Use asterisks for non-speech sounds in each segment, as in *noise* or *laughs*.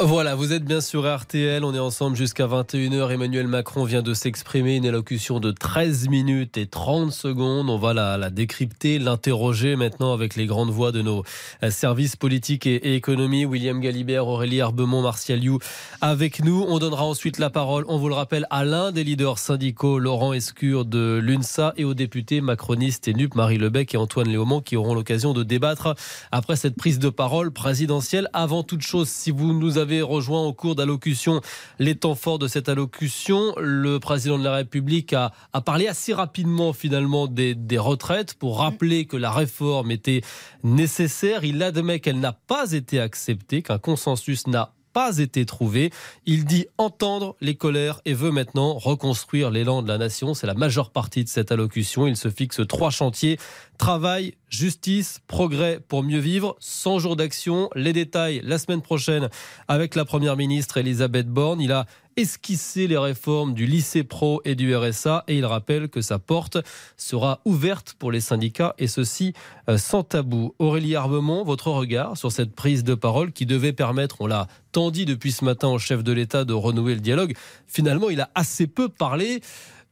Voilà, vous êtes bien sur RTL, on est ensemble jusqu'à 21h. Emmanuel Macron vient de s'exprimer, une élocution de 13 minutes et 30 secondes. On va la, décrypter, l'interroger maintenant avec les grandes voix de nos euh, services politiques et, et économie. William Galibert, Aurélie Arbemont, Martial You avec nous. On donnera ensuite la parole, on vous le rappelle, à l'un des leaders syndicaux, Laurent Escure de l'UNSA, et aux députés macronistes et NUP, Marie Lebec et Antoine Léaumont, qui auront l'occasion de débattre après cette prise de parole présidentielle. Avant toute chose, si vous nous avez rejoint au cours d'allocution les temps forts de cette allocution. Le président de la République a, a parlé assez rapidement finalement des, des retraites pour rappeler que la réforme était nécessaire. Il admet qu'elle n'a pas été acceptée, qu'un consensus n'a pas été trouvé. Il dit entendre les colères et veut maintenant reconstruire l'élan de la nation. C'est la majeure partie de cette allocution. Il se fixe trois chantiers. Travail, justice, progrès pour mieux vivre. 100 jours d'action. Les détails la semaine prochaine avec la première ministre Elisabeth Borne. Il a esquissé les réformes du lycée pro et du RSA et il rappelle que sa porte sera ouverte pour les syndicats et ceci euh, sans tabou. Aurélie Arbemont, votre regard sur cette prise de parole qui devait permettre, on l'a tant dit depuis ce matin au chef de l'État de renouer le dialogue, finalement il a assez peu parlé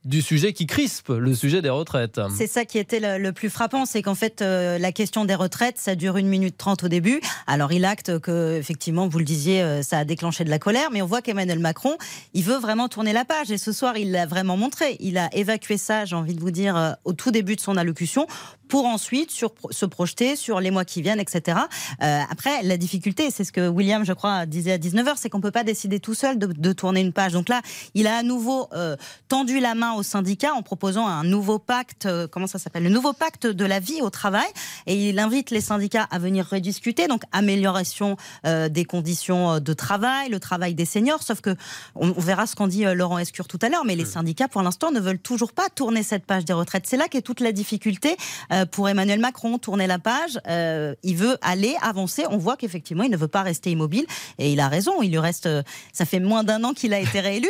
du sujet qui crispe, le sujet des retraites. C'est ça qui était le, plus frappant, c'est qu'en fait, euh, la question des retraites, ça dure une minute trente au début. Alors, il acte que, effectivement, vous le disiez, euh, ça a déclenché de la colère, mais on voit qu'Emmanuel Macron, il veut vraiment tourner la page. Et ce soir, il l'a vraiment montré. Il a évacué ça, j'ai envie de vous dire, euh, au tout début de son allocution, pour ensuite se projeter sur les mois qui viennent, etc. Après, la difficulté, c'est ce que William, je crois, disait à 19h, c'est qu'on ne peut pas décider tout seul de, tourner une page. Donc là, il a à nouveau tendu la main aux syndicats en proposant un nouveau pacte, euh, comment ça s'appelle Le nouveau pacte de la vie au travail. Et il invite les syndicats à venir rediscuter, donc amélioration euh, des conditions de travail, le travail des seniors. Sauf que, on, on verra ce qu'en dit Laurent Escure tout à l'heure, mais les syndicats, pour l'instant, ne veulent toujours pas tourner cette page des retraites. C'est là qu'est toute la difficulté. Euh, pour Emmanuel Macron, tourner la page. Euh, il veut aller avancer. On voit qu'effectivement, il ne veut pas rester immobile. Et il a raison. Il lui reste. Ça fait moins d'un an qu'il a été réélu.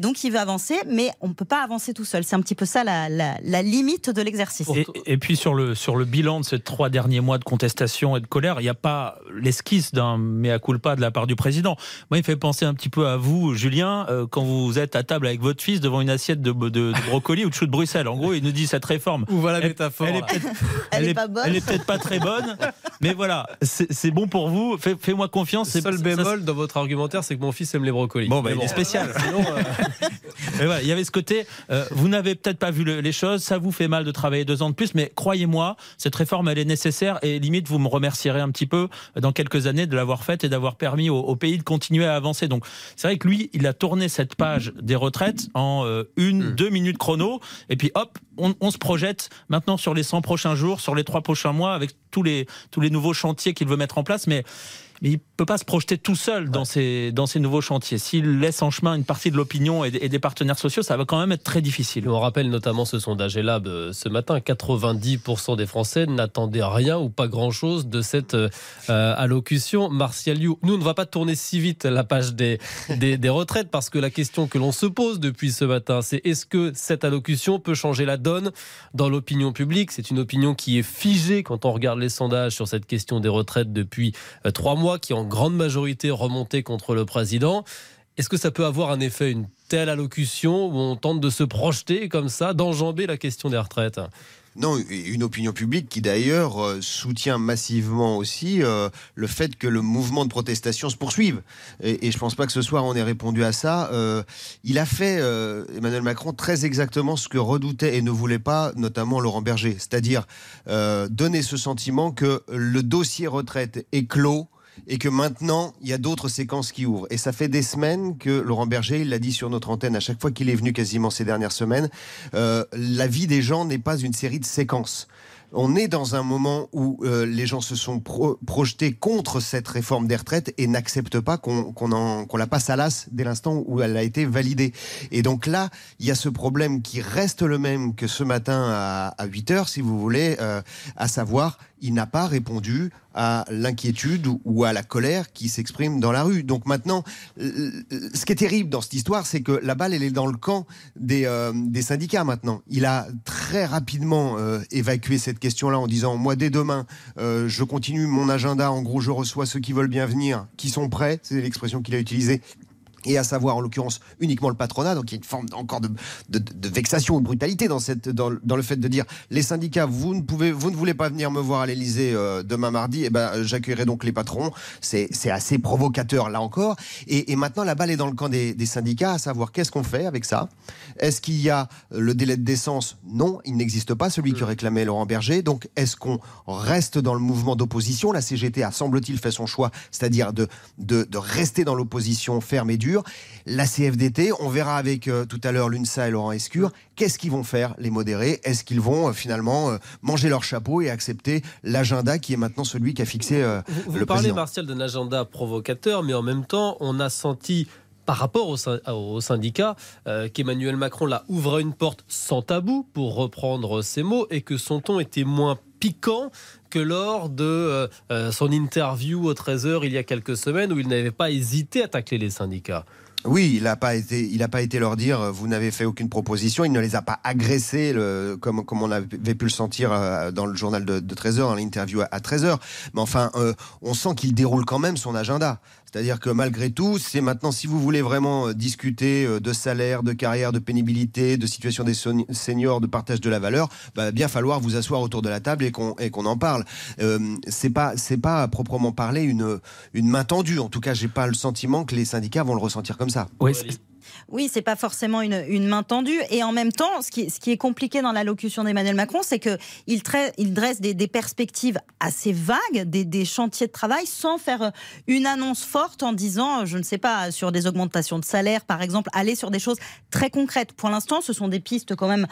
donc, il veut avancer. Mais on ne peut pas avancer tout seul. C'est un petit peu ça la, la, limite de l'exercice. Et, puis, sur le, sur le bilan de ces trois derniers mois de contestation et de colère, il n'y a pas l'esquisse d'un mea culpa de la part du président. Moi, il me fait penser un petit peu à vous, Julien, euh, quand vous êtes à table avec votre fils devant une assiette de, de, de brocoli ou de choux de Bruxelles. En gros, il nous dit cette réforme. Où va la métaphore *laughs* elle, est, pas bonne. Elle est peut-être pas très bonne, mais voilà, c'est bon pour vous. Fais-moi confiance. Le seul bémol dans votre argumentaire, c'est que mon fils aime les brocolis. Bon, bah, il est spécial. Sinon, euh, *laughs* voilà, il y avait ce côté. Euh, vous n'avez peut-être pas vu les choses, ça vous fait mal de travailler deux ans de plus, mais croyez-moi, cette réforme, elle est nécessaire et limite, vous me remercierez un petit peu dans quelques années de l'avoir faite et d'avoir permis au, pays de continuer à avancer. Donc, c'est vrai que lui, il a tourné cette page des retraites en euh, une, mmh. deux minutes chrono, et puis hop, on, on se projette maintenant sur les 100 prochains jours, sur les trois prochains mois, avec tous les, tous les nouveaux chantiers qu'il veut mettre en place. Mais mais il peut pas se projeter tout seul dans, ces, dans ces nouveaux chantiers. S'il laisse en chemin une partie de l'opinion et, des partenaires sociaux, ça va quand même être très difficile. On rappelle notamment ce sondage Elab euh, ce matin, 90% des Français n'attendaient rien ou pas grand-chose de cette euh, allocution. Martial You, nous, on ne va pas tourner si vite la page des, des, des retraites parce que la question que l'on se pose depuis ce matin, c'est est-ce que cette allocution peut changer la donne dans l'opinion publique? C'est une opinion qui est figée quand on regarde les sondages sur cette question des retraites depuis euh, trois mois qui en grande majorité remonté contre le président. Est-ce que ça peut avoir un effet, une telle allocution où on tente de se projeter comme ça, d'enjamber la question des retraites? Non, une opinion publique qui d'ailleurs euh, soutient massivement aussi euh, le fait que le mouvement de protestation se poursuive. Et, je ne pense pas que ce soir on ait répondu à ça. Euh, il a fait, Emmanuel Macron, très exactement ce que redoutait et ne voulait pas, notamment Laurent Berger, c'est-à-dire donner ce sentiment que le dossier retraite est clos et que maintenant, il y a d'autres séquences qui ouvrent. Et ça fait des semaines que Laurent Berger, il l'a dit sur notre antenne à chaque fois qu'il est venu quasiment ces dernières semaines, euh, la vie des gens n'est pas une série de séquences on est dans un moment où euh, les gens se sont projetés contre cette réforme des retraites et n'acceptent pas qu'on la passe à l'as dès l'instant où elle a été validée. Et donc là, il y a ce problème qui reste le même que ce matin à, 8 heures, si vous voulez, euh, à savoir il n'a pas répondu à l'inquiétude ou à la colère qui s'exprime dans la rue. Donc maintenant, ce qui est terrible dans cette histoire, c'est que la balle, elle est dans le camp des, euh, des syndicats maintenant. Il a très rapidement euh, évacué cette question-là en disant, moi, dès demain, euh, je continue mon agenda. En gros, je reçois ceux qui veulent bien venir, qui sont prêts. C'est l'expression qu'il a utilisée et à savoir en l'occurrence uniquement le patronat. Donc il y a une forme encore de, de, vexation ou de brutalité dans, cette, dans, dans, le fait de dire les syndicats, vous ne, pouvez, vous ne voulez pas venir me voir à l'Elysée euh, demain mardi, et eh ben, j'accueillerai donc les patrons. C'est assez provocateur là encore. Et, et, maintenant la balle est dans le camp des, des syndicats, à savoir qu'est-ce qu'on fait avec ça? Est-ce qu'il y a le délai de décence? Non, il n'existe pas, celui que mm. réclamait Laurent Berger. Donc est-ce qu'on reste dans le mouvement d'opposition? La CGT a semble-t-il fait son choix, c'est-à-dire de, de, de rester dans l'opposition ferme et dure la CFDT, on verra avec euh, tout à l'heure l'UNSA et Laurent Escure, qu'est-ce qu'ils vont faire, les modérés? Est-ce qu'ils vont euh, finalement euh, manger leur chapeau et accepter l'agenda qui est maintenant celui qu'a fixé vous, le parlez, Martial, d'un agenda provocateur, mais en même temps, on a senti par rapport au, syndicat, qu'Emmanuel Macron là ouvre une porte sans tabou, pour reprendre ses mots, et que son ton était moins piquant que lors de euh, euh, son interview au 13h il y a quelques semaines où il n'avait pas hésité à tacler les syndicats. Oui, il n'a pas été, il pas été leur dire euh, vous n'avez fait aucune proposition. Il ne les a pas agressés comme comme on avait pu le sentir dans le journal de, 13h, dans l'interview à, 13h. Mais enfin, on sent qu'il déroule quand même son agenda. C'est-à-dire que malgré tout, c'est maintenant, si vous voulez vraiment euh, discuter euh, de salaire, de carrière, de pénibilité, de situation des seniors, de partage de la valeur, va bien falloir vous asseoir autour de la table et qu'on en parle. Euh, c'est pas c'est pas à proprement parler une une main tendue. En tout cas, j'ai pas le sentiment que les syndicats vont le ressentir comme ça. Oui, oui, c'est pas forcément une, main tendue. Et en même temps, ce qui, est compliqué dans l'allocution d'Emmanuel Macron, c'est qu'il il dresse des, perspectives assez vagues, des, chantiers de travail, sans faire une annonce forte en disant, je ne sais pas, sur des augmentations de salaire, par exemple, aller sur des choses très concrètes. Pour l'instant, ce sont des pistes quand même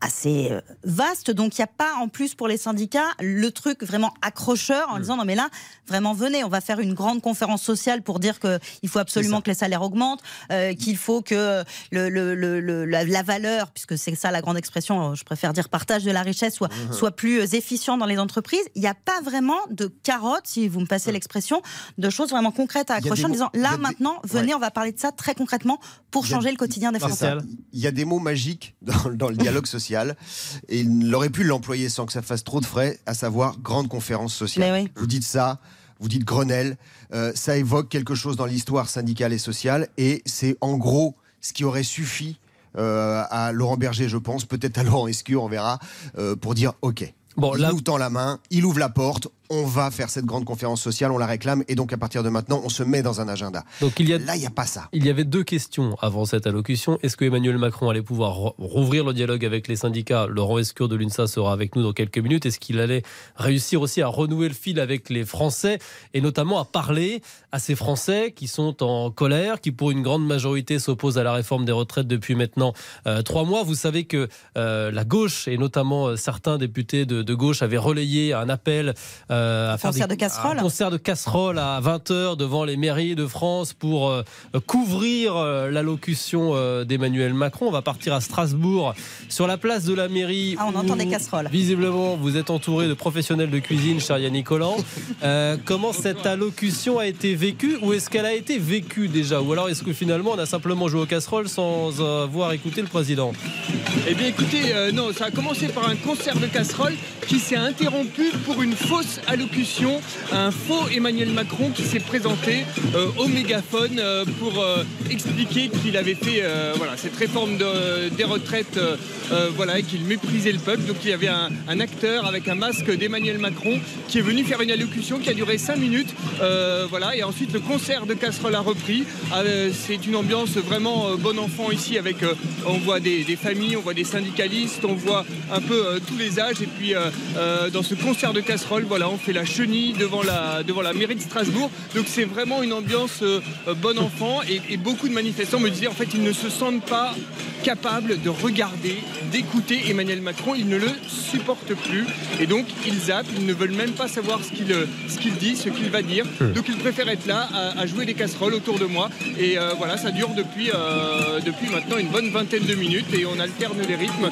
assez euh, vaste. Donc il n'y a pas en plus pour les syndicats le truc vraiment accrocheur en disant non mais là vraiment venez, on va faire une grande conférence sociale pour dire qu'il faut absolument que les salaires augmentent, euh, qu'il faut que le, le, la, valeur, puisque c'est ça la grande expression, je préfère dire partage de la richesse, soit, mm-hmm. soit plus euh, efficient dans les entreprises. Il n'y a pas vraiment de carottes, si vous me passez l'expression, de choses vraiment concrètes à accrocher en disant là maintenant venez, on va parler de ça très concrètement pour changer le quotidien des Français. Il y a des mots magiques dans, dans le *laughs* dialogue social et il aurait pu l'employer sans que ça fasse trop de frais, à savoir grande conférence sociale. Vous dites ça, vous dites Grenelle, euh, ça évoque quelque chose dans l'histoire syndicale et sociale et c'est en gros ce qui aurait suffi euh, à Laurent Berger, je pense, peut-être à Laurent Escure, on verra, euh, pour dire OK. Bon, il nous tend la main, il ouvre la porte, on va faire cette grande conférence sociale, on la réclame, et donc à partir de maintenant, on se met dans un agenda. Donc il y a, là, il n'y a pas ça. Il y avait deux questions avant cette allocution. Est-ce que Emmanuel Macron allait pouvoir rouvrir le dialogue avec les syndicats? Laurent Escure de l'UNSA sera avec nous dans quelques minutes. Est-ce qu'il allait réussir aussi à renouer le fil avec les Français, et notamment à parler à ces Français qui sont en colère, qui pour une grande majorité s'opposent à la réforme des retraites depuis maintenant euh, trois mois? Vous savez que euh, la gauche, et notamment euh, certains députés de, gauche, avaient relayé un appel euh, à faire concert de casserole. Un concert de casserole à 20h devant les mairies de France pour euh, couvrir euh, l'allocution d'Emmanuel Macron. On va partir à Strasbourg sur la place de la mairie. Ah, on entend des casseroles. Visiblement, vous êtes entouré de professionnels de cuisine, cher Yannick Collant. *laughs* comment cette allocution a été vécue ou est-ce qu'elle a été vécue déjà? Ou alors est-ce que finalement on a simplement joué aux casseroles sans avoir écouté le président? Eh bien écoutez, non, ça a commencé par un concert de casseroles qui s'est interrompu pour une fausse allocution, un faux Emmanuel Macron qui s'est présenté euh, au mégaphone euh, pour euh, expliquer qu'il avait fait voilà, cette réforme des retraites voilà, et qu'il méprisait le peuple. Donc il y avait un, acteur avec un masque d'Emmanuel Macron qui est venu faire une allocution qui a duré 5 minutes. voilà, et ensuite le concert de casserole a repris. C'est une ambiance vraiment bon enfant ici avec on voit des, familles, on voit des syndicalistes, on voit un peu tous les âges et puis dans ce concert de casserole, voilà, ont fait la chenille devant la, devant la mairie de Strasbourg. Donc c'est vraiment une ambiance bon enfant. Et, et, beaucoup de manifestants me disaient en fait ils ne se sentent pas capables de regarder, d'écouter Emmanuel Macron. Ils ne le supportent plus. Et donc ils zappent, ils ne veulent même pas savoir ce qu'il ce qu'il dit, ce qu'il va dire. Hmm. Donc ils préfèrent être là à, jouer des casseroles autour de moi. Et voilà, ça dure depuis, depuis maintenant une bonne vingtaine de minutes et on alterne les rythmes.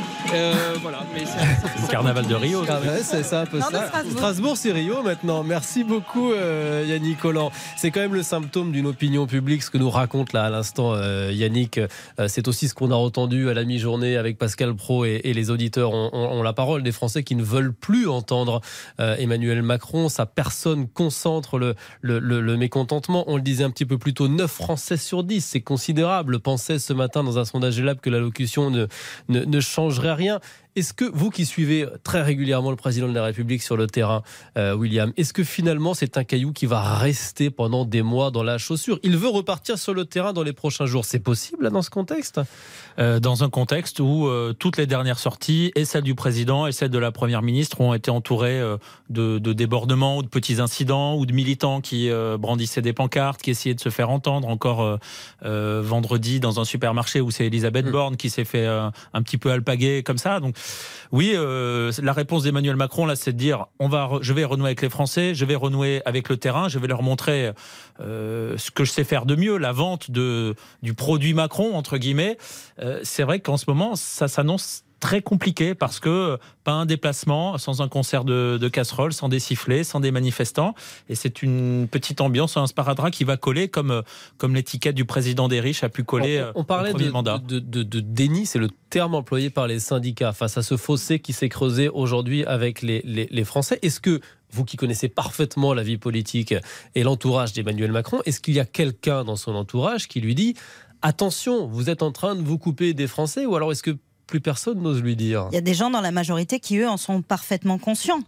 voilà, mais Carnaval de Rio. c'est ça un peu ça. Strasbourg, c'est Maintenant. Merci beaucoup euh, Yannick Collant. C'est quand même le symptôme d'une opinion publique, ce que nous raconte là à l'instant euh, Yannick. Euh, c'est aussi ce qu'on a entendu à la mi-journée avec Pascal Pro et, les auditeurs ont, la parole des Français qui ne veulent plus entendre Emmanuel Macron. Sa personne concentre le, mécontentement. On le disait un petit peu plus tôt, 9 Français sur 10, c'est considérable. Pensait ce matin dans un sondage Lab que l'allocution ne changerait rien. Est-ce que vous qui suivez très régulièrement le président de la République sur le terrain, euh, William, est-ce que finalement c'est un caillou qui va rester pendant des mois dans la chaussure? Il veut repartir sur le terrain dans les prochains jours. C'est possible dans ce contexte? Euh, Dans un contexte où euh, toutes les dernières sorties, et celles du président et celles de la première ministre, ont été entourées de, de, débordements ou de petits incidents ou de militants qui brandissaient des pancartes, qui essayaient de se faire entendre. Encore vendredi dans un supermarché où c'est Elisabeth mm. Borne qui s'est fait un petit peu alpaguer comme ça. Donc oui, euh, la réponse d'Emmanuel Macron, là, c'est de dire on va, je vais renouer avec les Français, je vais renouer avec le terrain, je vais leur montrer euh, ce que je sais faire de mieux, la vente de, du produit Macron, entre guillemets. Euh, c'est vrai qu'en ce moment, ça s'annonce très compliqué parce que pas un déplacement sans un concert de, de casseroles, sans des sifflets, sans des manifestants. Et c'est une petite ambiance, un sparadrap qui va coller comme, comme l'étiquette du président des riches a pu coller on, on parlait de, mandat. De, de, de, déni, c'est le terme employé par les syndicats face à ce fossé qui s'est creusé aujourd'hui avec les, les, les Français. Est-ce que vous qui connaissez parfaitement la vie politique et l'entourage d'Emmanuel Macron, est-ce qu'il y a quelqu'un dans son entourage qui lui dit attention, vous êtes en train de vous couper des Français ou alors est-ce que plus personne n'ose lui dire. Il y a des gens dans la majorité qui, eux, en sont parfaitement conscients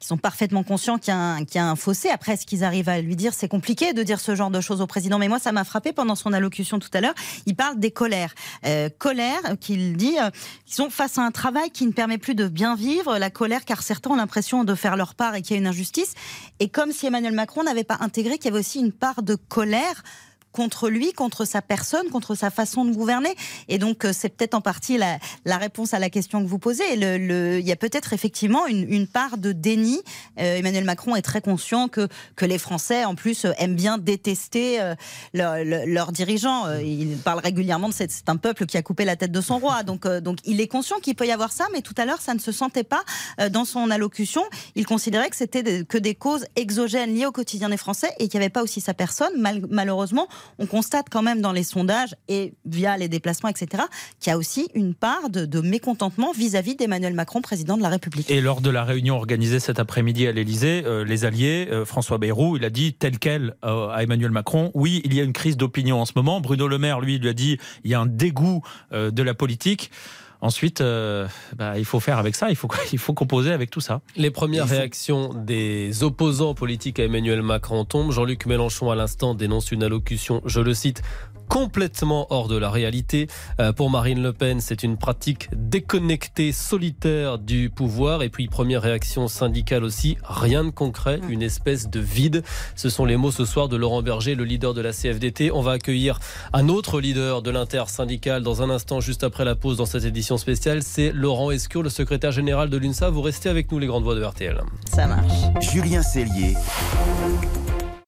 qui sont parfaitement conscients qu'il y, a un fossé. Après, ce qu'ils arrivent à lui dire, c'est compliqué de dire ce genre de choses au président. Mais moi, ça m'a frappé pendant son allocution tout à l'heure. Il parle des colères. Euh, qu'il dit, euh, ils sont face à un travail qui ne permet plus de bien vivre. La colère, car certains ont l'impression de faire leur part et qu'il y a une injustice. Et comme si Emmanuel Macron n'avait pas intégré qu'il y avait aussi une part de colère contre lui, contre sa personne, contre sa façon de gouverner. Et donc, euh, c'est peut-être en partie la, la, réponse à la question que vous posez. Le, le, il y a peut-être effectivement une, une, part de déni. Euh, Emmanuel Macron est très conscient que, que les Français, en plus, euh, aiment bien détester euh, leurs dirigeants. Il parle régulièrement de c'est un peuple qui a coupé la tête de son roi. Donc, donc il est conscient qu'il peut y avoir ça, mais tout à l'heure, ça ne se sentait pas dans son allocution. Il considérait que c'était que des causes exogènes liées au quotidien des Français et qu'il n'y avait pas aussi sa personne. Mal, malheureusement, on constate quand même dans les sondages et via les déplacements, etc., qu'il y a aussi une part de, mécontentement vis-à-vis d'Emmanuel Macron, président de la République. Et lors de la réunion organisée cet après-midi à l'Elysée, euh, les alliés, euh, François Bayrou, il a dit tel quel euh, à Emmanuel Macron, oui, il y a une crise d'opinion en ce moment. Bruno Le Maire, lui, lui a dit, il y a un dégoût de la politique. Ensuite, euh, bah, il faut faire avec ça, il faut, il faut composer avec tout ça. Les premières réactions des opposants politiques à Emmanuel Macron tombent. Jean-Luc Mélenchon, à l'instant, dénonce une allocution, je le cite, complètement hors de la réalité. Euh, pour Marine Le Pen, c'est une pratique déconnectée, solitaire du pouvoir. Et puis, première réaction syndicale aussi, rien de concret, une espèce de vide. Ce sont les mots ce soir de Laurent Berger, le leader de la CFDT. On va accueillir un autre leader de l'inter-syndical dans un instant, juste après la pause dans cette édition spéciale. C'est Laurent Escure, le secrétaire général de l'UNSA. Vous restez avec nous, les grandes voix de RTL. Ça marche. Julien Cellier